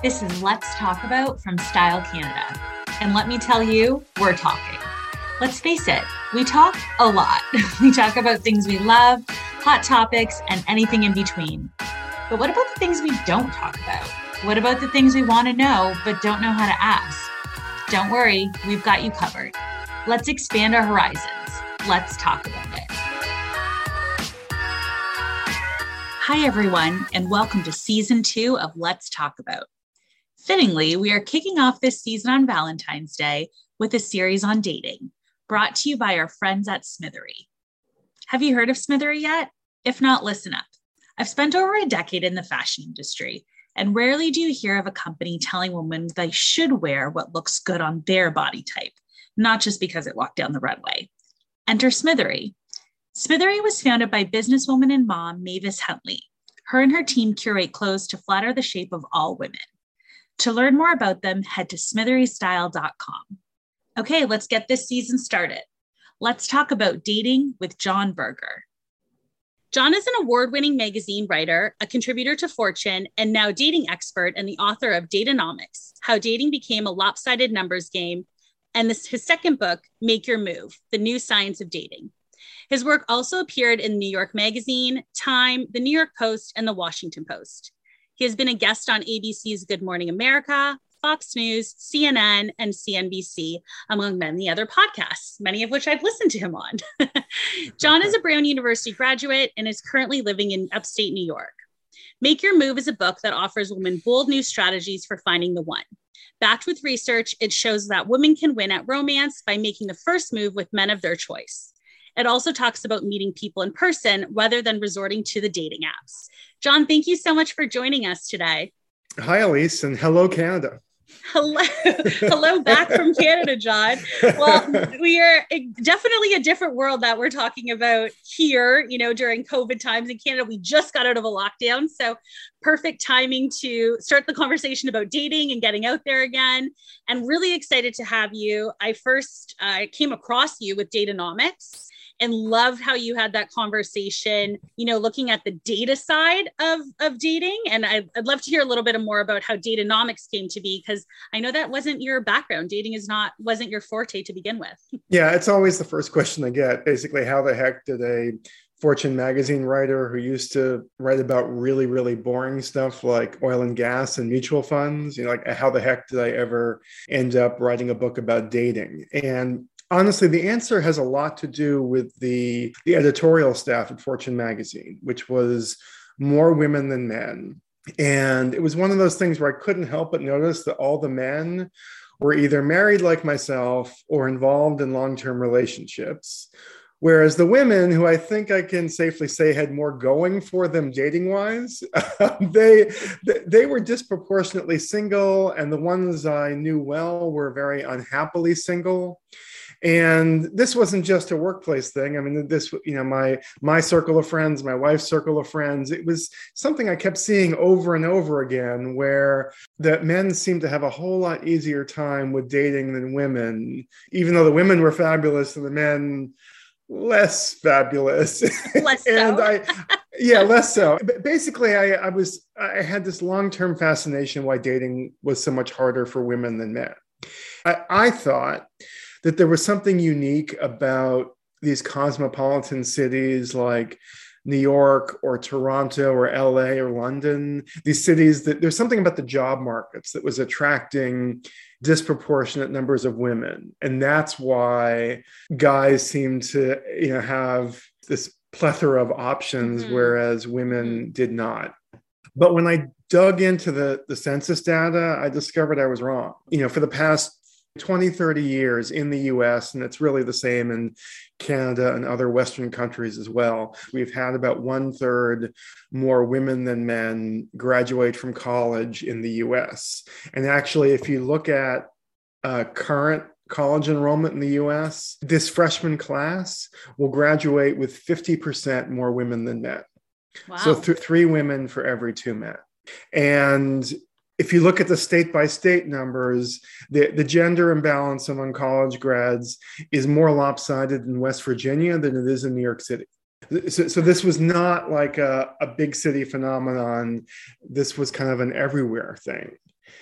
This is Let's Talk About from Style Canada. And let me tell you, we're talking. Let's face it, we talk a lot. we talk about things we love, hot topics, and anything in between. But what about the things we don't talk about? What about the things we want to know but don't know how to ask? Don't worry, we've got you covered. Let's expand our horizons. Let's talk about it. Hi, everyone, and welcome to season two of Let's Talk About. Fittingly, we are kicking off this season on Valentine's Day with a series on dating, brought to you by our friends at Smithery. Have you heard of Smithery yet? If not, listen up. I've spent over a decade in the fashion industry, and rarely do you hear of a company telling women they should wear what looks good on their body type, not just because it walked down the runway. Enter Smithery, Smithery was founded by businesswoman and mom Mavis Huntley. Her and her team curate clothes to flatter the shape of all women. To learn more about them, head to smitherystyle.com. Okay, let's get this season started. Let's talk about dating with Jon Birger. Jon is an award winning magazine writer, a contributor to Fortune, and now dating expert and the author of Date-onomics How Dating Became a Lopsided Numbers Game, and this, his second book, Make Your Move The New Science of Dating. His work also appeared in New York Magazine, Time, the New York Post, and the Washington Post. He has been a guest on ABC's Good Morning America, Fox News, CNN, and CNBC, among many other podcasts, many of which I've listened to him on. Jon is a Brown University graduate and is currently living in upstate New York. Make Your Move is a book that offers women bold new strategies for finding the one. Backed with research, it shows that women can win at romance by making the first move with men of their choice. It also talks about meeting people in person rather than resorting to the dating apps. Jon, thank you so much for joining us today. Hi, Elise, and hello, Canada. Hello, hello back from Canada, Jon. Well, we are definitely a different world that we're talking about here. You know, during COVID times in Canada, we just got out of a lockdown, so perfect timing to start the conversation about dating and getting out there again. And really excited to have you. I first uh, came across you with Date-onomics and love how you had that conversation, you know, looking at the data side of, of dating. And I'd, I'd love to hear a little bit more about how Date-onomics came to be, because I know that wasn't your background. Dating is not, wasn't your forte to begin with. Yeah, it's always the first question I get. Basically, how the heck did a Fortune magazine writer who used to write about really, really boring stuff like oil and gas and mutual funds. You know, like how the heck did I ever end up writing a book about dating? And honestly, the answer has a lot to do with the, the editorial staff at Fortune magazine, which was more women than men. And it was one of those things where I couldn't help but notice that all the men were either married like myself or involved in long term relationships. Whereas the women, who I think I can safely say had more going for them dating wise, they they were disproportionately single, and the ones I knew well were very unhappily single and this wasn't just a workplace thing. I mean this you know my my circle of friends my wife's circle of friends it was something i kept seeing over and over again where that men seemed to have a whole lot easier time with dating than women even though the women were fabulous and the men less fabulous. Less and so. i yeah less so. But basically i i was i had this long-term fascination why dating was so much harder for women than men. I, I thought that there was something unique about these cosmopolitan cities like New York or Toronto or LA or London, these cities that there's something about the job markets that was attracting disproportionate numbers of women. And that's why guys seem to, you know, have this plethora of options, mm-hmm. whereas women mm-hmm. did not. But when I dug into the, the census data, I discovered I was wrong. You know, for the past 20, 30 years in the US, and it's really the same in Canada and other Western countries as well. We've had about one third more women than men graduate from college in the US. And actually, if you look at uh, current college enrollment in the US, this freshman class will graduate with 50% more women than men. Wow. So th- three women for every two men. And if you look at the state by state numbers, the, the gender imbalance among college grads is more lopsided in West Virginia than it is in New York City. So, so this was not like a, a big city phenomenon. This was kind of an everywhere thing.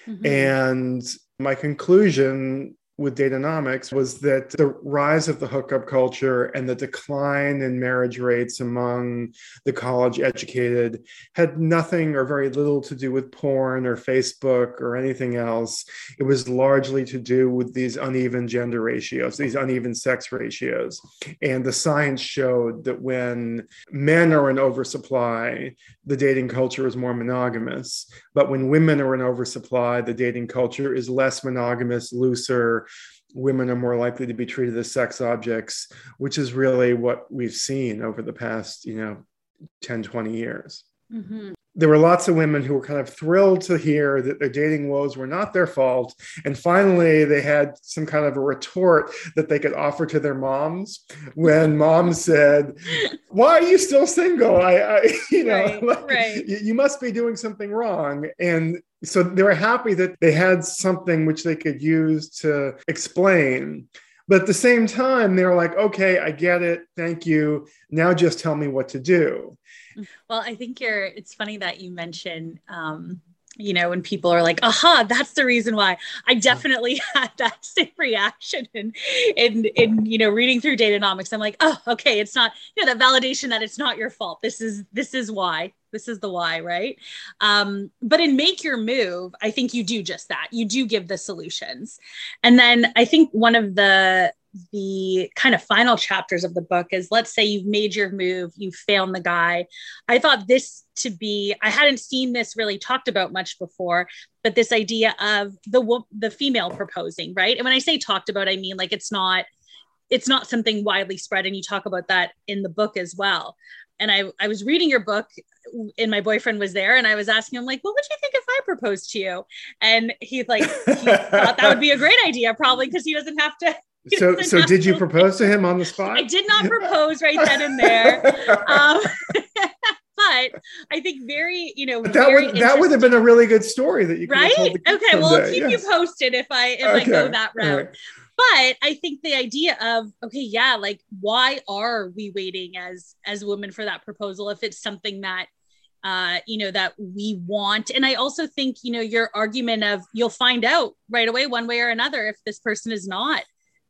Mm-hmm. And my conclusion with Date-onomics was that the rise of the hookup culture and the decline in marriage rates among the college educated had nothing or very little to do with porn or Facebook or anything else. It was largely to do with these uneven gender ratios, these uneven sex ratios. And the science showed that when men are in oversupply, the dating culture is more monogamous. But when women are in oversupply, the dating culture is less monogamous, looser, women are more likely to be treated as sex objects, which is really what we've seen over the past, you know, 10, 20 years. Mm-hmm there were lots of women who were kind of thrilled to hear that their dating woes were not their fault. And finally, they had some kind of a retort that they could offer to their moms when mom said, Why are you still single? I, I you know, right, like, right. You, you must be doing something wrong. And so they were happy that they had something which they could use to explain. But at the same time, they were like, okay, I get it. Thank you. Now just tell me what to do. Well, I think you're, it's funny that you mention, um, you know, when people are like, aha, that's the reason why. I definitely had that same reaction in, in, in, you know, reading through Date-onomics. I'm like, oh, okay, it's not, you know, that validation that it's not your fault. This is, this is why. This is the why, right? Um, but in Make Your Move, I think you do just that. You do give the solutions. And then I think one of the the kind of final chapters of the book is let's say you've made your move, you found the guy. I thought this to be, I hadn't seen this really talked about much before, but this idea of the the female proposing, right? And when I say talked about, I mean like it's not it's not something widely spread and you talk about that in the book as well and I, I was reading your book and my boyfriend was there and I was asking him like, what would you think if I proposed to you? And he's like, he thought that would be a great idea, probably because he doesn't have to. So, so did you propose to him on the spot? I did not propose right then and there. Um, but I think very, you know, that would that would have been a really good story that you right. okay, well, I'll keep yes. you posted if I if okay. I go that route. Right. But I think the idea of okay, yeah, like why are we waiting as as women for that proposal if it's something that uh, you know that we want and i also think you know your argument of you'll find out right away one way or another if this person is not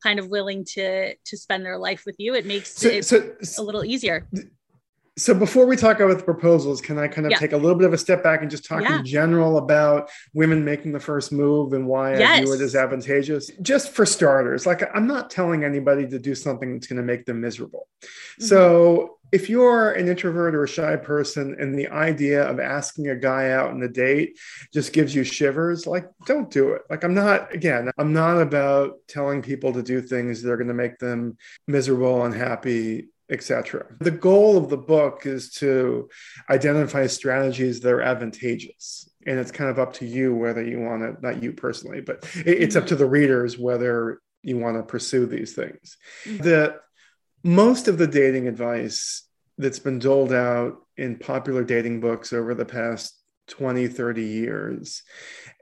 kind of willing to to spend their life with you it makes so, it so, a little easier so before we talk about the proposals can i kind of yeah. take a little bit of a step back and just talk yeah. in general about women making the first move and why yes. i view it as advantageous just for starters like i'm not telling anybody to do something that's going to make them miserable mm-hmm. so if you're an introvert or a shy person and the idea of asking a guy out on a date just gives you shivers like don't do it like i'm not again i'm not about telling people to do things that are going to make them miserable unhappy etc. The goal of the book is to identify strategies that are advantageous. And it's kind of up to you whether you want to, not you personally, but it's up to the readers whether you want to pursue these things. Mm-hmm. The most of the dating advice that's been doled out in popular dating books over the past 20, 30 years,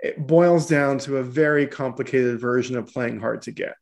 it boils down to a very complicated version of playing hard to get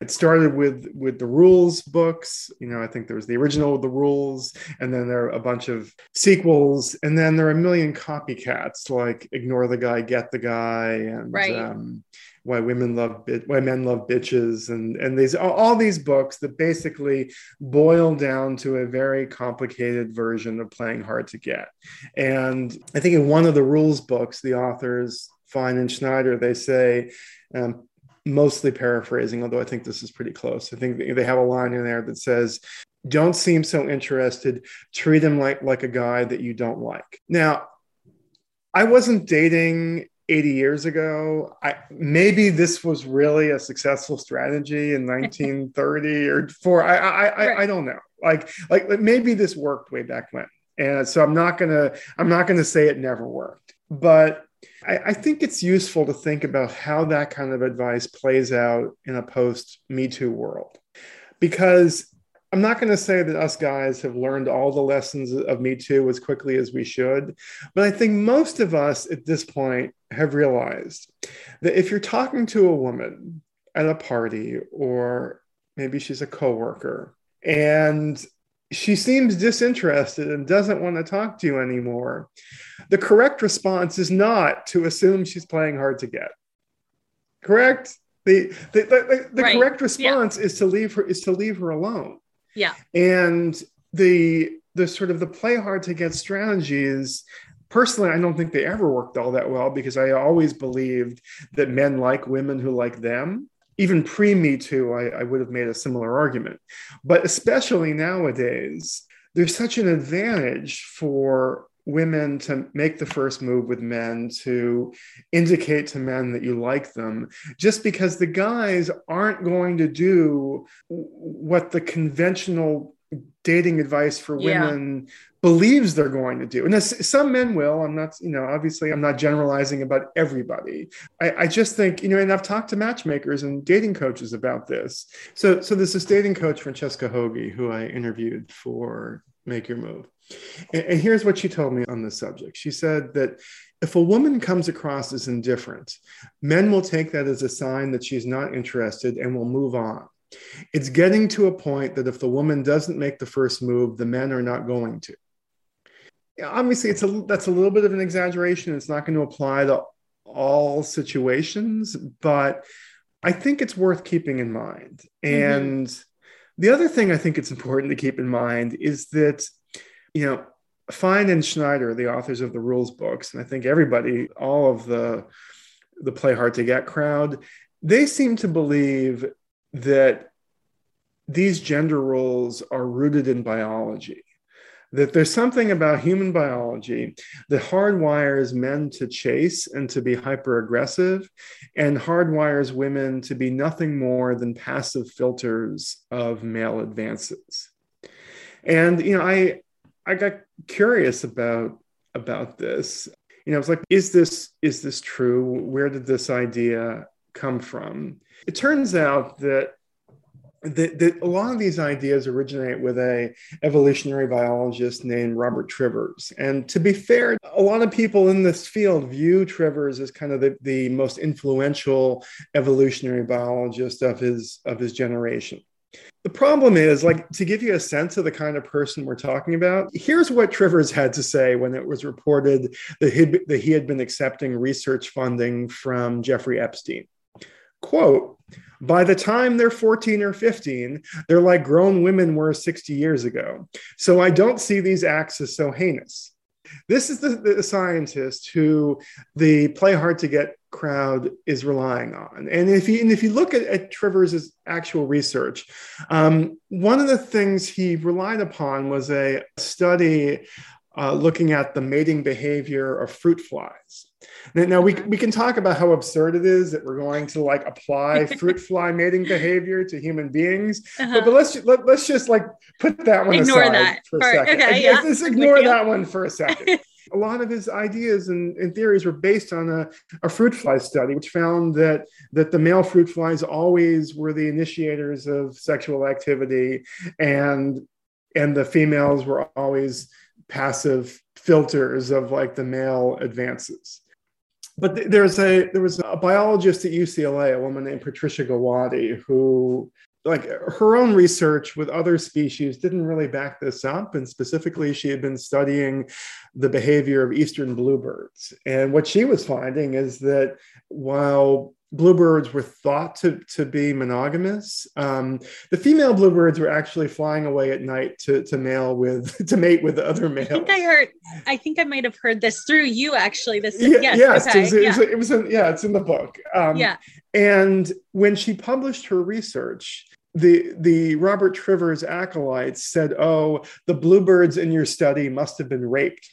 it started with with the rules books you know i think there was the original the rules and then there are a bunch of sequels and then there are a million copycats like ignore the guy get the guy and right. um, why women love why men love bitches and and these all these books that basically boil down to a very complicated version of playing hard to get and i think in one of the rules books the authors Fein and Schneider, they say um, mostly paraphrasing, although I think this is pretty close. I think they have a line in there that says, don't seem so interested, treat him like, like a guy that you don't like. Now, I wasn't dating 80 years ago. I, maybe this was really a successful strategy in 1930 or four. I, I, I, right. I don't know. Like, like maybe this worked way back when. And so I'm not gonna, I'm not gonna say it never worked, but I, I, think it's useful to think about how that kind of advice plays out in a post Me Too world. Because I'm not going to say that us guys have learned all the lessons of Me Too as quickly as we should, but I think most of us at this point have realized that if you're talking to a woman at a party or maybe she's a coworker and she seems disinterested and doesn't want to talk to you anymore. The correct response is not to assume she's playing hard to get. Correct? The the, the, the right. correct response yeah. is to leave her is to leave her alone. Yeah. And the the sort of the play hard to get strategies personally i don't think they ever worked all that well because i always believed that men like women who like them even pre me too I, I would have made a similar argument but especially nowadays there's such an advantage for women to make the first move with men to indicate to men that you like them just because the guys aren't going to do what the conventional dating advice for women yeah. believes they're going to do. And some men will i'm not you know obviously i'm not generalizing about everybody. I, I, just think you know and i've talked to matchmakers and dating coaches about this. So so this dating coach francesca hogi who i interviewed for make your move and, and here's what she told me on this subject. She said that if a woman comes across as indifferent, men will take that as a sign that she's not interested and will move on. It's getting to a point that if the woman doesn't make the first move, the men are not going to. Obviously, it's a that's a little bit of an exaggeration. It's not going to apply to all situations, but I think it's worth keeping in mind. Mm-hmm. And the other thing I think it's important to keep in mind is that you know, Fein and Schneider, the authors of the rules books, and I think everybody, all of the the play hard to get crowd, they seem to believe that these gender roles are rooted in biology. That there's something about human biology that hardwires men to chase and to be hyper aggressive, and hardwires women to be nothing more than passive filters of male advances. And you know, I I got curious about about this. You know, I was like, is this is this true? Where did this idea come from? It turns out that that, that a lot of these ideas originate with a evolutionary biologist named Robert Trivers. And to be fair, a lot of people in this field view Trivers as kind of the, the most influential evolutionary biologist of his of his generation. The problem is, like, to give you a sense of the kind of person we're talking about, here's what Trivers had to say when it was reported that, he'd, that he had been accepting research funding from Jeffrey Epstein. Quote, by the time they're 14 or 15, they're like grown women were 60 years ago. So I don't see these acts as so heinous. This is the, the scientist who the play hard to get crowd is relying on. And if you and if you look at, at Trivers' actual research, um, one of the things he relied upon was a study uh, looking at the mating behavior of fruit flies. Now, now we, we can talk about how absurd it is that we're going to like apply fruit fly mating behavior to human beings, uh-huh. but, but, let's let, let's just like put that one ignore aside that for a second. Okay, yeah. Let's ignore that one for a second. a lot of his ideas and, and, theories were based on a, a, fruit fly study, which found that that the male fruit flies always were the initiators of sexual activity, and and the females were always passive filters of like the male advances. But there's a there was a biologist at UCLA, a woman named Patricia Gowaty, who like her own research with other species didn't really back this up and specifically she had been studying the behavior of eastern bluebirds. And what she was finding is that while bluebirds were thought to, to be monogamous. Um, the female bluebirds were actually flying away at night to, to male with to mate with other males. I think I heard. I think I might have heard this through you actually. This yeah, yes, yes okay. it, was, it, yeah. Was, it was in, yeah, it's in the book. Um, yeah. And when she published her research, the the Robert Trivers acolytes said, "Oh, the bluebirds in your study must have been raped."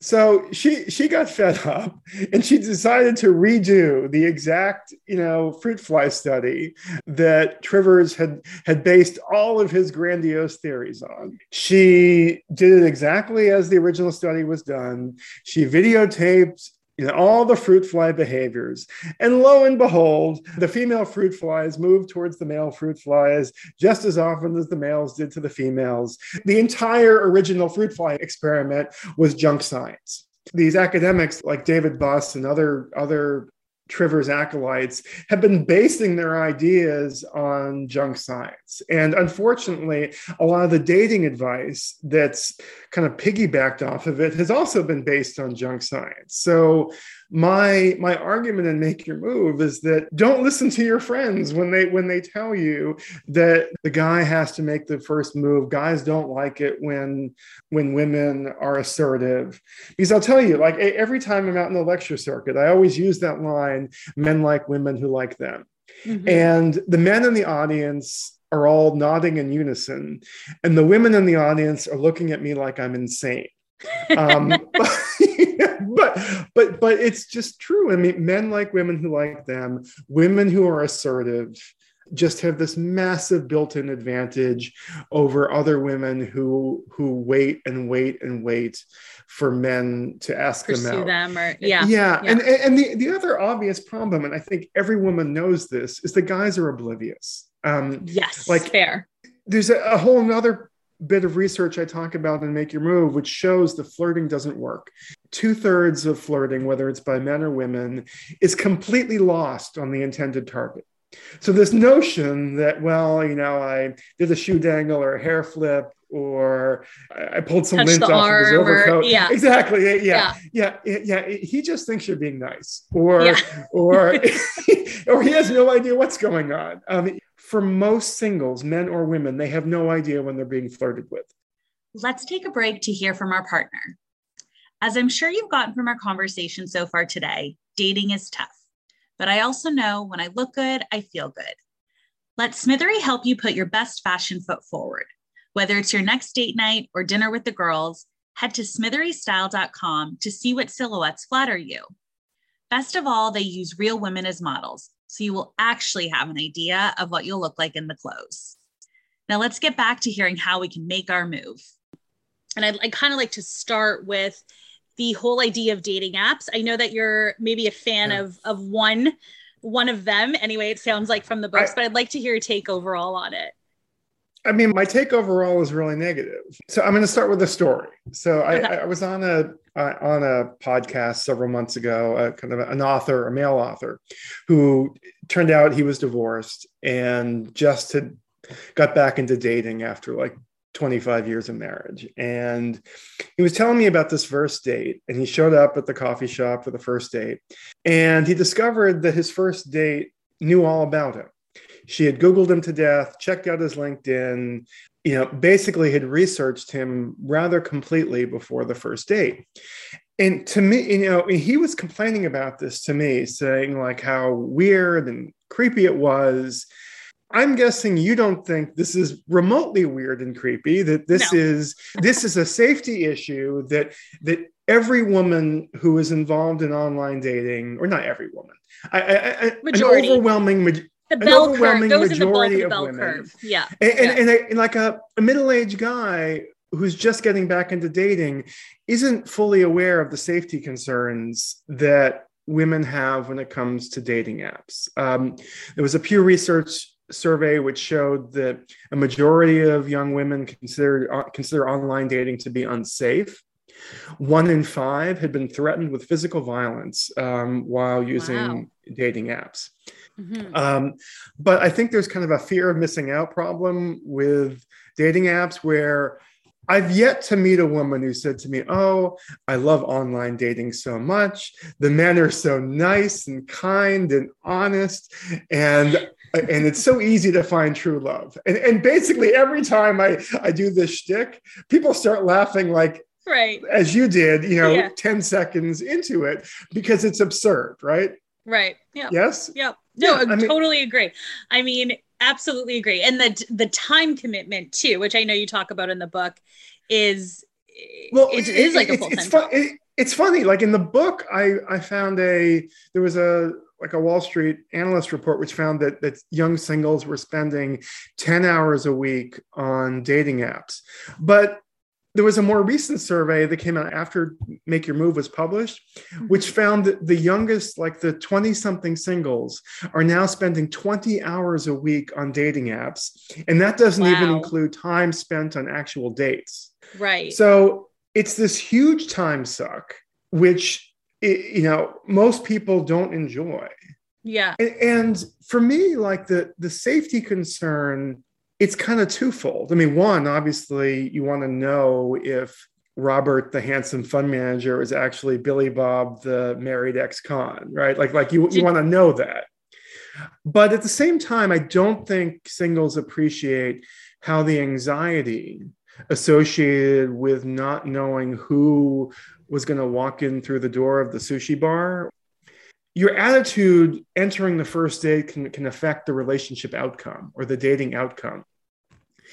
So she she got fed up and she decided to redo the exact you know fruit fly study that Trivers had had based all of his grandiose theories on. She did it exactly as the original study was done. She videotaped you know, all the fruit fly behaviors. And lo and behold, the female fruit flies move towards the male fruit flies just as often as the males did to the females. The entire original fruit fly experiment was junk science. These academics like David Buss and other, other Trivers acolytes have been basing their ideas on junk science. And unfortunately, a lot of the dating advice that's kind of piggybacked off of it has also been based on junk science. So my my argument in make your move is that don't listen to your friends when they when they tell you that the guy has to make the first move. Guys don't like it when when women are assertive. Because i'll tell you like every time i'm out in the lecture circuit i always use that line men like women who like them. Mm-hmm. and the men in the audience are all nodding in unison and the women in the audience are looking at me like i'm insane. Um, but but but it's just true. I mean, men like women who like them, women who are assertive, just have this massive built-in advantage over other women who who wait and wait and wait for men to ask Pursue them out. them or yeah. yeah. Yeah. And and the, the other obvious problem, and I think every woman knows this, is the guys are oblivious. Um yes, like fair. There's a, a whole nother bit of research I talk about in Make Your Move, which shows the flirting doesn't work. Two thirds of flirting, whether it's by men or women, is completely lost on the intended target. So, this notion that, well, you know, I did a shoe dangle or a hair flip or I pulled some lint off of his overcoat. Or, yeah. Exactly. Yeah. Yeah. yeah. Yeah. He just thinks you're being nice or, yeah. or, or he has no idea what's going on. Um, for most singles, men or women, they have no idea when they're being flirted with. Let's take a break to hear from our partner. As I'm sure you've gotten from our conversation so far today, dating is tough. But I also know when I look good, I feel good. Let Smithery help you put your best fashion foot forward. Whether it's your next date night or dinner with the girls, head to smitherystyle.com to see what silhouettes flatter you. Best of all, they use real women as models, so you will actually have an idea of what you'll look like in the clothes. Now, let's get back to hearing how we can make our move. And I'd, I'd kind of like to start with the whole idea of dating apps. I know that you're maybe a fan yeah. of, of one one of them anyway it sounds like from the books I, but i'd like to hear your take overall on it I mean, my take overall is really negative. So I'm going to start with a story. So I, okay. I was on a uh, on a podcast several months ago, uh, kind of an author, a male author, who turned out he was divorced and just had got back into dating after like 25 years of marriage. And he was telling me about this first date, and he showed up at the coffee shop for the first date, and he discovered that his first date knew all about him she had Googled him to death, checked out his LinkedIn, you know, basically had researched him rather completely before the first date. And to me, you know, he was complaining about this to me, saying like how weird and creepy it was. I'm guessing you don't think this is remotely weird and creepy, that this no. is this is a safety issue that that every woman who is involved in online dating, or not every woman, I, I, I, an overwhelming the bell curve in the bulk of the bell women. curve. Yeah. And, and, yeah. and, and like a, a middle aged guy who's just getting back into dating isn't fully aware of the safety concerns that women have when it comes to dating apps. Um, there was a Pew Research survey which showed that a majority of young women consider, uh, consider online dating to be unsafe. One in five had been threatened with physical violence um, while using wow. dating apps. Mm-hmm. Um, but I think there's kind of a fear of missing out problem with dating apps where I've yet to meet a woman who said to me, Oh, I love online dating so much. The men are so nice and kind and honest. And and it's so easy to find true love. And, and basically, every time I, I do this shtick, people start laughing like, right as you did, you know, yeah. 10 seconds into it because it's absurd, right? Right. Yeah. Yes. Yep. No, yeah, I mean, totally agree. I mean, absolutely agree. And the the time commitment too, which I know you talk about in the book, is well, it, it is like a full time. It, it's funny. Like in the book, I I found a there was a like a Wall Street analyst report which found that that young singles were spending 10 hours a week on dating apps. But there was a more recent survey that came out after Make Your Move was published, mm-hmm. which found that the youngest, like the 20 something singles, are now spending 20 hours a week on dating apps. And that doesn't wow. even include time spent on actual dates. Right. So it's this huge time suck, which it, you know, most people don't enjoy. Yeah. And, and for me, like the the safety concern, it's kind of twofold. I mean, one, obviously, you want to know if Robert, the handsome fund manager, is actually Billy Bob, the married ex-con, right? Like, like you, you want to know that. But at the same time, I don't think singles appreciate how the anxiety associated with not knowing who was going to walk in through the door of the sushi bar. Your attitude entering the first date can, can affect the relationship outcome or the dating outcome.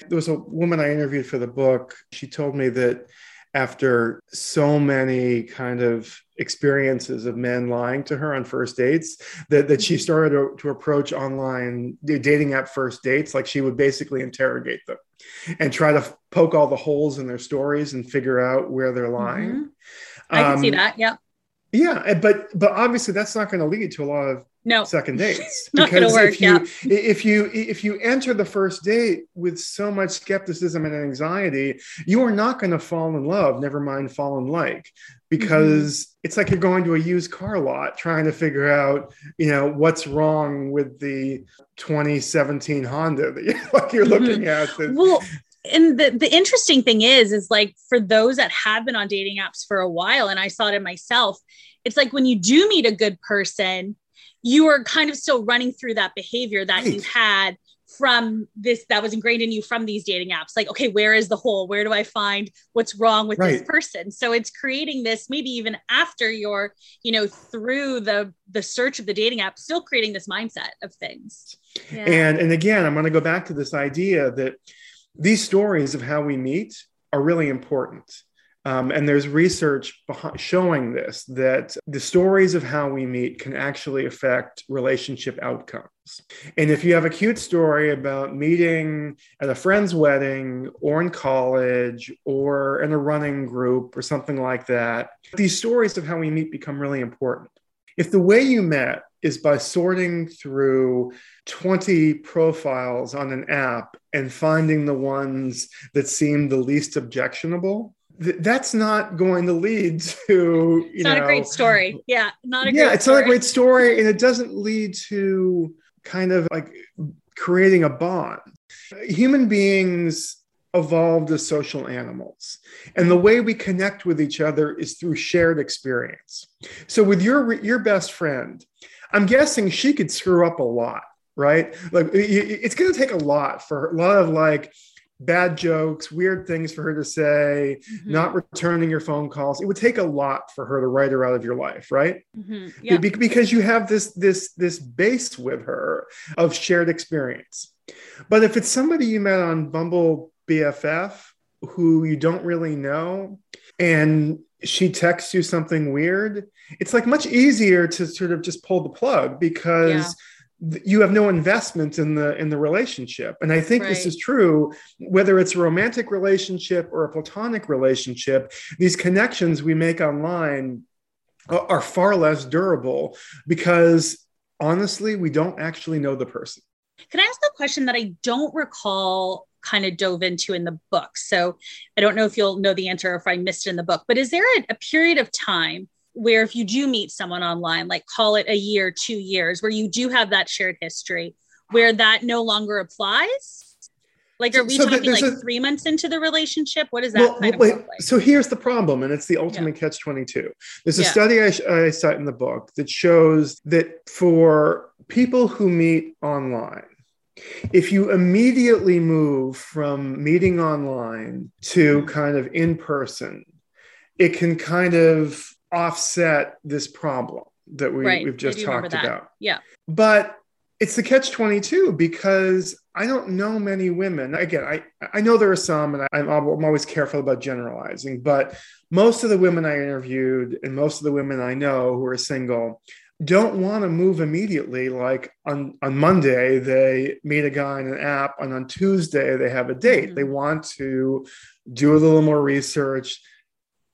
There was a woman I interviewed for the book. She told me that after so many kind of experiences of men lying to her on first dates that, that she started to, to approach online dating app first dates like she would basically interrogate them and try to poke all the holes in their stories and figure out where they're lying mm-hmm. i can um, see that yeah yeah but but obviously that's not going to lead to a lot of no second dates because work, if you yeah. if you if you enter the first date with so much skepticism and anxiety you are not going to fall in love never mind fall in like because mm-hmm. it's like you're going to a used car lot trying to figure out you know what's wrong with the 2017 honda that you're, like you're mm-hmm. looking at that, well and the, the interesting thing is is like for those that have been on dating apps for a while and i saw it in myself it's like when you do meet a good person you are kind of still running through that behavior that right. you had from this that was ingrained in you from these dating apps like okay where is the hole where do i find what's wrong with right. this person so it's creating this maybe even after you're you know through the the search of the dating app still creating this mindset of things yeah. and and again i'm going to go back to this idea that these stories of how we meet are really important um, and there's research behind, showing this that the stories of how we meet can actually affect relationship outcomes. And if you have a cute story about meeting at a friend's wedding or in college or in a running group or something like that, these stories of how we meet become really important. If the way you met is by sorting through 20 profiles on an app and finding the ones that seem the least objectionable, that's not going to lead to you it's not know, a great story. Yeah not a yeah it's story. not a great story and it doesn't lead to kind of like creating a bond. Human beings evolved as social animals and the way we connect with each other is through shared experience. So with your your best friend i'm guessing she could screw up a lot right? Like it's going to take a lot for a lot of like bad jokes, weird things for her to say, mm-hmm. not returning your phone calls. It would take a lot for her to write her out of your life, right? Mm-hmm. Yeah. Be- because you have this this this base with her of shared experience. But if it's somebody you met on Bumble BFF who you don't really know and she texts you something weird, it's like much easier to sort of just pull the plug because yeah you have no investment in the in the relationship. And i think right. this is true whether it's a romantic relationship or a platonic relationship these connections we make online are far less durable because honestly we don't actually know the person. Can i ask a question that i don't recall kind of dove into in the book? So i don't know if you'll know the answer or if i missed it in the book but is there a, a period of time where if you do meet someone online, like call it a year, two years, where you do have that shared history, where that no longer applies? Like, are we so talking like a, three months into the relationship? What is that well, kind of like? So here's the problem, and it's the ultimate yeah. catch 22. There's a yeah. study I, I cite in the book that shows that for people who meet online, if you immediately move from meeting online to mm-hmm. kind of in person, it can kind of offset this problem that we, right. we've just talked about. Yeah. But it's the catch 22 because I don't know many women. Again, I, I know there are some, and I, am I'm always careful about generalizing, but most of the women I interviewed and most of the women I know who are single don't want to move immediately. Like on, on Monday, they meet a guy in an app, and on Tuesday, they have a date. Mm-hmm. They want to do a little more research,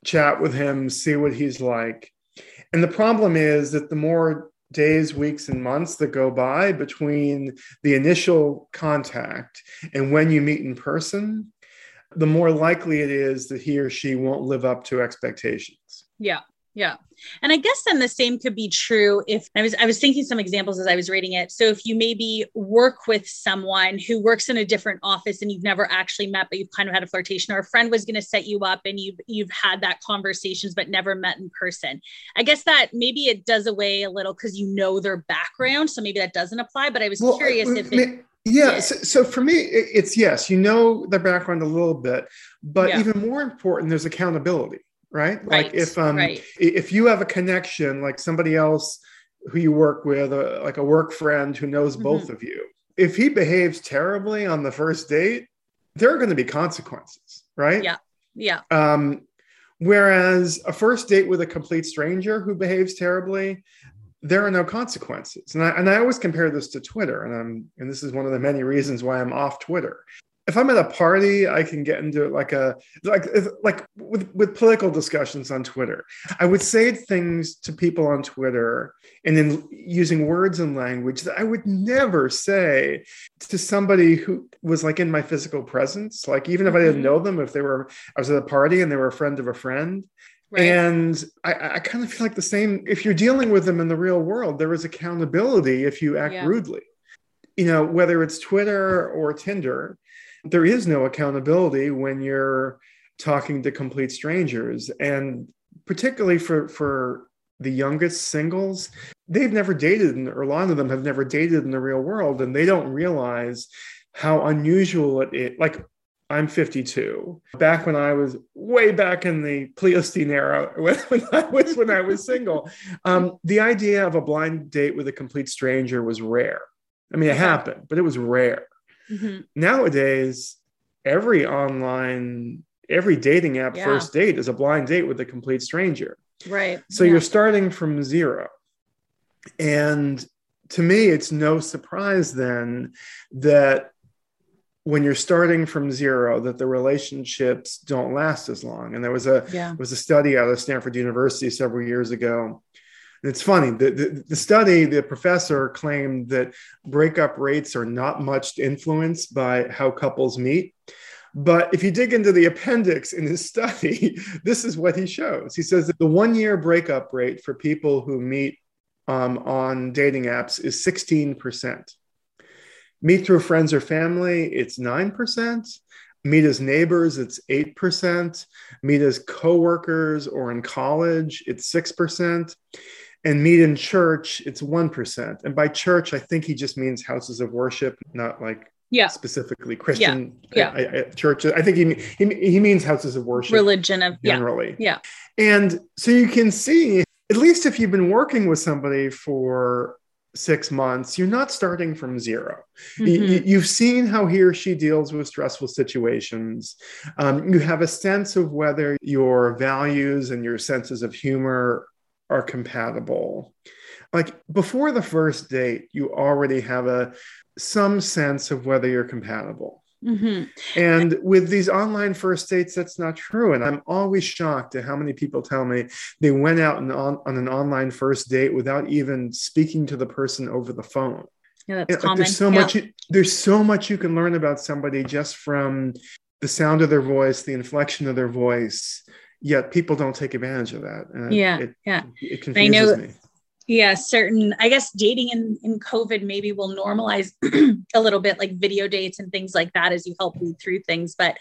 chat with him, see what he's like. And the problem is that the more days, weeks, and months that go by between the initial contact and when you meet in person, the more likely it is that he or she won't live up to expectations. Yeah. Yeah. And I guess then the same could be true if I was I was thinking some examples as I was reading it. So if you maybe work with someone who works in a different office and you've never actually met but you've kind of had a flirtation or a friend was going to set you up and you've you've had that conversations but never met in person. I guess that maybe it does away a little cuz you know their background so maybe that doesn't apply but I was well, uh, curious if it yeah. So, so, for me, it's yes, you know the background a little bit, but yeah. even more important, there's accountability right? right. Like if um right. if you have a connection, like somebody else who you work with, uh, like a work friend who knows mm-hmm. both of you, if he behaves terribly on the first date, there are going to be consequences, right? Yeah, yeah. Um, whereas a first date with a complete stranger who behaves terribly, there are no consequences. And I, and I always compare this to Twitter, and I'm and this is one of the many reasons why I'm off Twitter if I'm at a party, I can get into like a like like with with political discussions on Twitter. I would say things to people on Twitter and then using words and language that I would never say to somebody who was like in my physical presence. Like even if I didn't mm-hmm. know them, if they were I was at a party and they were a friend of a friend. Right. And I, I kind of feel like the same. If you're dealing with them in the real world, there is accountability if you act yeah. rudely. You know, whether it's Twitter or Tinder, there is no accountability when you're talking to complete strangers. And particularly for for the youngest singles they've never dated or a lot of them have never dated in the real world and they don't realize how unusual it is. Like i'm 52 back when i was way back in the pleistocene era when, when i was when i was single um, the idea of a blind date with a complete stranger was rare. I mean it happened but it was rare Mm-hmm. Nowadays, every online, every dating app yeah. first date is a blind date with a complete stranger. Right. So yeah. you're starting from zero. And to me, it's no surprise then that when you're starting from zero that the relationships don't last as long and there was a yeah. was a study out of stanford university several years ago it's funny, the, the, the, study, the professor claimed that breakup rates are not much influenced by how couples meet. But if you dig into the appendix in his study, this is what he shows. He says that the one year breakup rate for people who meet um, on dating apps is 16%. Meet through friends or family, it's 9%. Meet as neighbors, it's 8%. Meet as coworkers or in college, it's 6% and meet in church, it's 1%. And by church, I think he just means houses of worship, not like yeah. specifically Christian yeah. yeah. I, I, church. I think he, he, he means houses of worship. Religion of generally. Yeah. yeah. And so you can see, at least if you've been working with somebody for six months, you're not starting from 0 mm-hmm. you, have seen how he or she deals with stressful situations. Um, you have a sense of whether your values and your senses of humor are compatible. Like before the first date, you already have a some sense of whether you're compatible. Mm-hmm. And with these online first dates, that's not true. And I'm always shocked at how many people tell me they went out on, on an online first date without even speaking to the person over the phone. Yeah, that's common. There's so yeah. much. There's so much you can learn about somebody just from the sound of their voice, the inflection of their voice, yet people don't take advantage of that. And yeah, it, yeah. It confuses I know, me. Yeah, certain. I guess dating in in COVID maybe will normalize a little bit, like video dates and things like that, as you help lead through things. But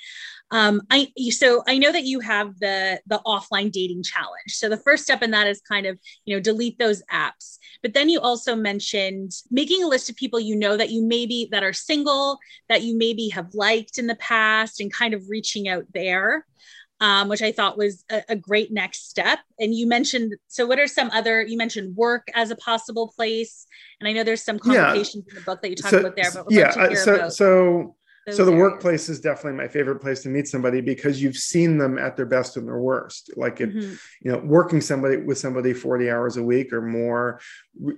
um, I so I know that you have the the offline dating challenge. So the first step in that is kind of you know delete those apps. But then you also mentioned making a list of people you know that you maybe that are single that you maybe have liked in the past and kind of reaching out there um, which I thought was a, a, great next step. And you mentioned, so what are some other, you mentioned work as a possible place. And I know there's some complications yeah. in the book that you talk so, about there, but yeah, uh, so, so, so the areas. workplace is definitely my favorite place to meet somebody because you've seen them at their best and their worst. Like it, mm-hmm. you know, working somebody with somebody 40 hours a week or more,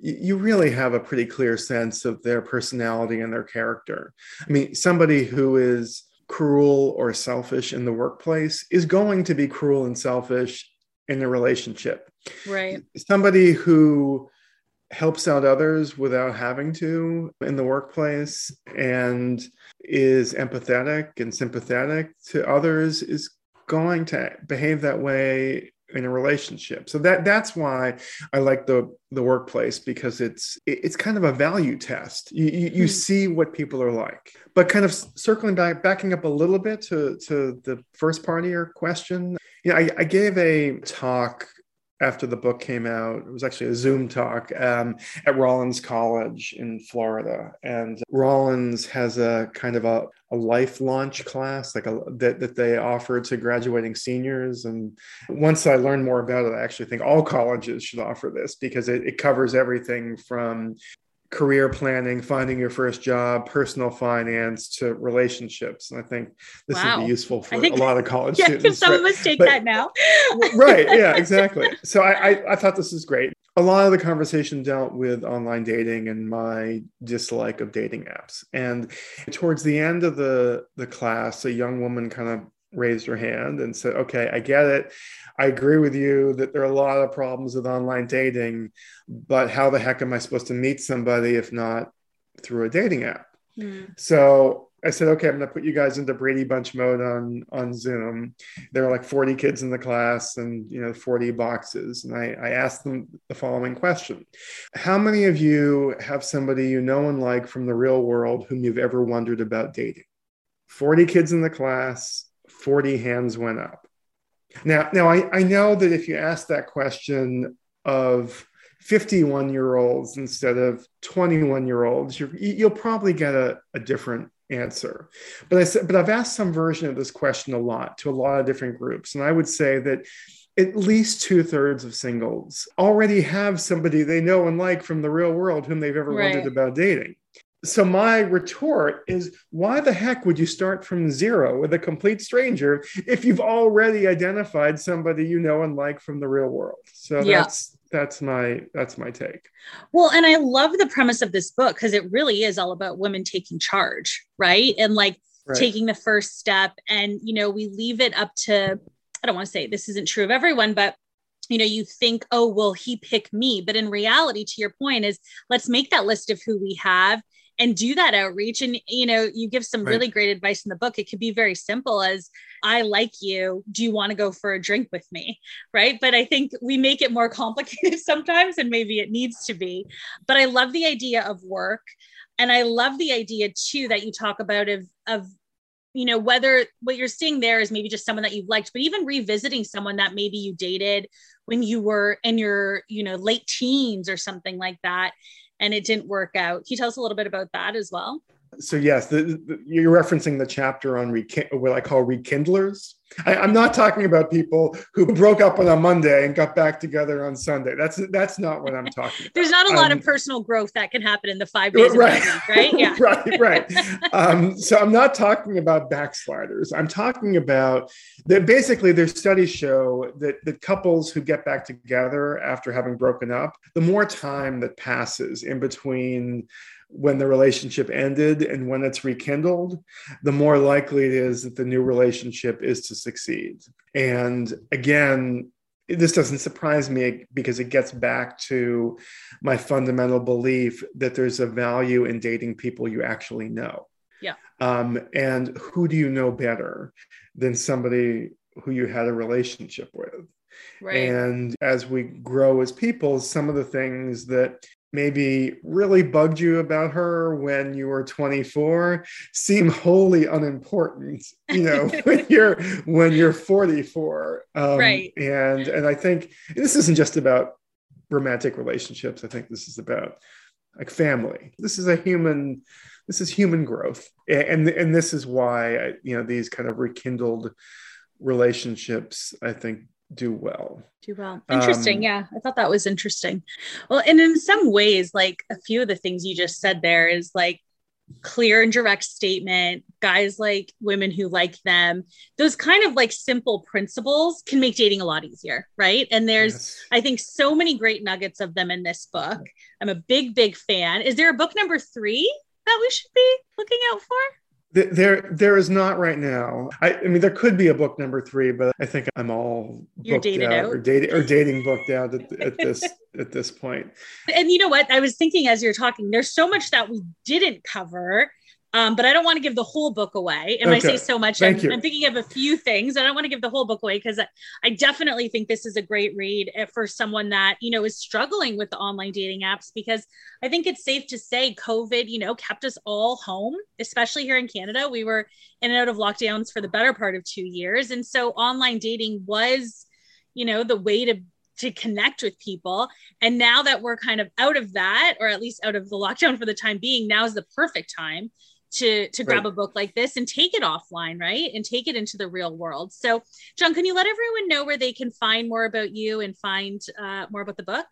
you really have a pretty clear sense of their personality and their character. I mean, somebody who is cruel or selfish in the workplace is going to be cruel and selfish in a relationship. Right. Somebody who helps out others without having to in the workplace and is empathetic and sympathetic to others is going to behave that way in a relationship. So that that's why I like the the workplace because it's it's kind of a value test. You you, you mm-hmm. see what people are like. But kind of circling back, backing up a little bit to to the first part of your question. You know, I, I gave a talk after the book came out. It was actually a Zoom talk um, at Rollins College in Florida. And Rollins has a kind of a, a life launch class like a, that, that they offer to graduating seniors. And once I learned more about it, I actually think all colleges should offer this because it, it covers everything from career planning, finding your first job, personal finance to relationships. And I think this wow. would be useful for think, a lot of college yeah, students. Some but, of us take but, that now. right. Yeah, exactly. So I, I, I thought this was great. A lot of the conversation dealt with online dating and my dislike of dating apps. And towards the end of the, the class, a young woman kind of raised her hand and said, Okay, I get it. I agree with you that there are a lot of problems with online dating, but how the heck am I supposed to meet somebody if not through a dating app? Mm. So I said, okay, I'm going to put you guys into Brady Bunch mode on on Zoom. There are like 40 kids in the class and you know 40 boxes, and I, I asked them the following question: How many of you have somebody you know and like from the real world whom you've ever wondered about dating? 40 kids in the class, 40 hands went up. Now, now I, I know that if you ask that question of 51 year olds instead of 21 year olds, you'll probably get a, a different answer. But I said, but I've asked some version of this question a lot to a lot of different groups, and I would say that at least two thirds of singles already have somebody they know and like from the real world whom they've ever right. wondered about dating so my retort is why the heck would you start from zero with a complete stranger if you've already identified somebody you know and like from the real world? So yeah. that's that's my that's my take. Well and i love the premise of this book because it really is all about women taking charge right? And like right. taking the first step. And you know we leave it up to i don't want to say this isn't true of everyone but you know you think oh will he pick me? But in reality to your point is let's make that list of who we have and do that outreach and you know you give some right. really great advice in the book. It could be very simple as i like you. Do you want to go for a drink with me? Right? But i think we make it more complicated sometimes and maybe it needs to be. But i love the idea of work and i love the idea too that you talk about of of you know whether what you're seeing there is maybe just someone that you've liked but even revisiting someone that maybe you dated when you were in your you know late teens or something like that and it didn't work out. Can you tell us a little bit about that as well? So yes, the, the, you're referencing the chapter on what I call rekindlers. I, am not talking about people who broke up on a Monday and got back together on Sunday. That's that's not what I'm talking. About. There's not a lot um, of personal growth that can happen in the five days, right? Week, right? Yeah, right, right. Um, so I'm not talking about backsliders. I'm talking about that. Basically, their studies show that the couples who get back together after having broken up, the more time that passes in between when the relationship ended and when it's rekindled, the more likely it is that the new relationship is to succeed. And again, this doesn't surprise me because it gets back to my fundamental belief that there's a value in dating people you actually know. Yeah. Um, and who do you know better than somebody who you had a relationship with? Right. And as we grow as people, some of the things that maybe really bugged you about her when you were 24 seem wholly unimportant you know when you're when you're 44 um, right. and and i think this isn't just about romantic relationships i think this is about like family. This is a human this is human growth and and this is why you know these kind of rekindled relationships i think do well. Do well. Interesting. Um, yeah. I thought that was interesting. Well, and in some ways, like a few of the things you just said there is like clear and direct statement, guys like women who like them. Those kind of like simple principles can make dating a lot easier. Right. And there's, yes. I think, so many great nuggets of them in this book. I'm a big, big fan. Is there a book number three that we should be looking out for? There, there is not right now. I, I, mean, there could be a book number three, but I think I'm all You're booked out, out, or dating or dating booked out at, at this at this point. And you know what? I was thinking as you're talking, there's so much that we didn't cover Um, but I don't want to give the whole book away. And okay. I say so much, I'm, I'm, thinking of a few things. I don't want to give the whole book away because I, I, definitely think this is a great read eh, for someone that, you know, is struggling with the online dating apps because I think it's safe to say COVID, you know, kept us all home, especially here in Canada. We were in and out of lockdowns for the better part of two years. And so online dating was, you know, the way to to connect with people. And now that we're kind of out of that, or at least out of the lockdown for the time being, now is the perfect time to to grab right. a book like this and take it offline right and take it into the real world so Jon can you let everyone know where they can find more about you and find uh, more about the book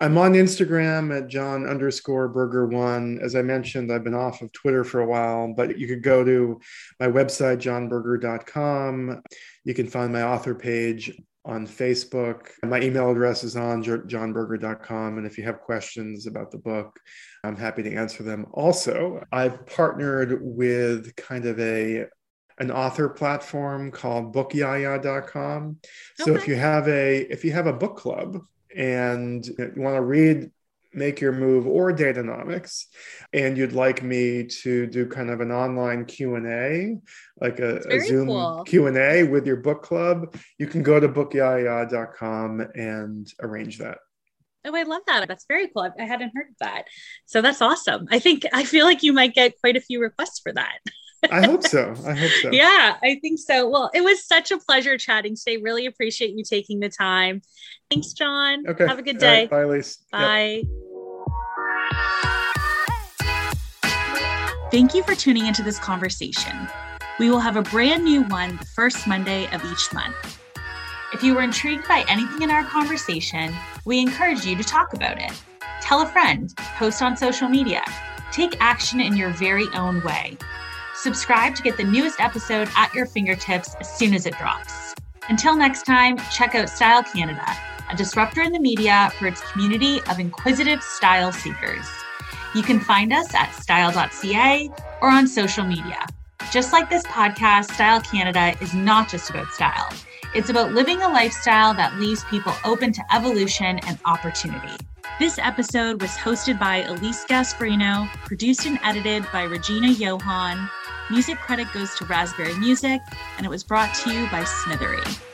I'm on Instagram at Jon underscore Birger one. As I mentioned, I've been off of Twitter for a while, but you could go to my website, jonbirger.com. You can find my author page on Facebook. My email address is on jonbirger.com. And if you have questions about the book, I'm happy to answer them. Also, I've partnered with kind of a an author platform called bookyaya.com. So okay. if you have a if you have a book club and you want to read make your move or Date-onomics and you'd like me to do kind of an online q&a like a, a zoom cool. q&a with your book club you can go to bookyaya.com and arrange that Oh, I love that. That's very cool. I hadn't heard of that. So that's awesome. I think I feel like you might get quite a few requests for that. I hope so. I hope so. Yeah, I think so. Well, it was such a pleasure chatting today. Really appreciate you taking the time. Thanks, Jon. Okay. Have a good day. Right, bye, Lise. Bye. Yep. Thank you for tuning into this conversation. We will have a brand new one the first Monday of each month. If you were intrigued by anything in our conversation, we encourage you to talk about it. Tell a friend, post on social media, take action in your very own way. Subscribe to get the newest episode at your fingertips as soon as it drops. Until next time, check out Style Canada, a disruptor in the media for its community of inquisitive style seekers. You can find us at style.ca or on social media. Just like this podcast, Style Canada is not just about style. It's about living a lifestyle that leaves people open to evolution and opportunity. This episode was hosted by Elise Gasparino, produced and edited by Regina Johan, Music credit goes to Raspberry Music, and it was brought to you by Smithery.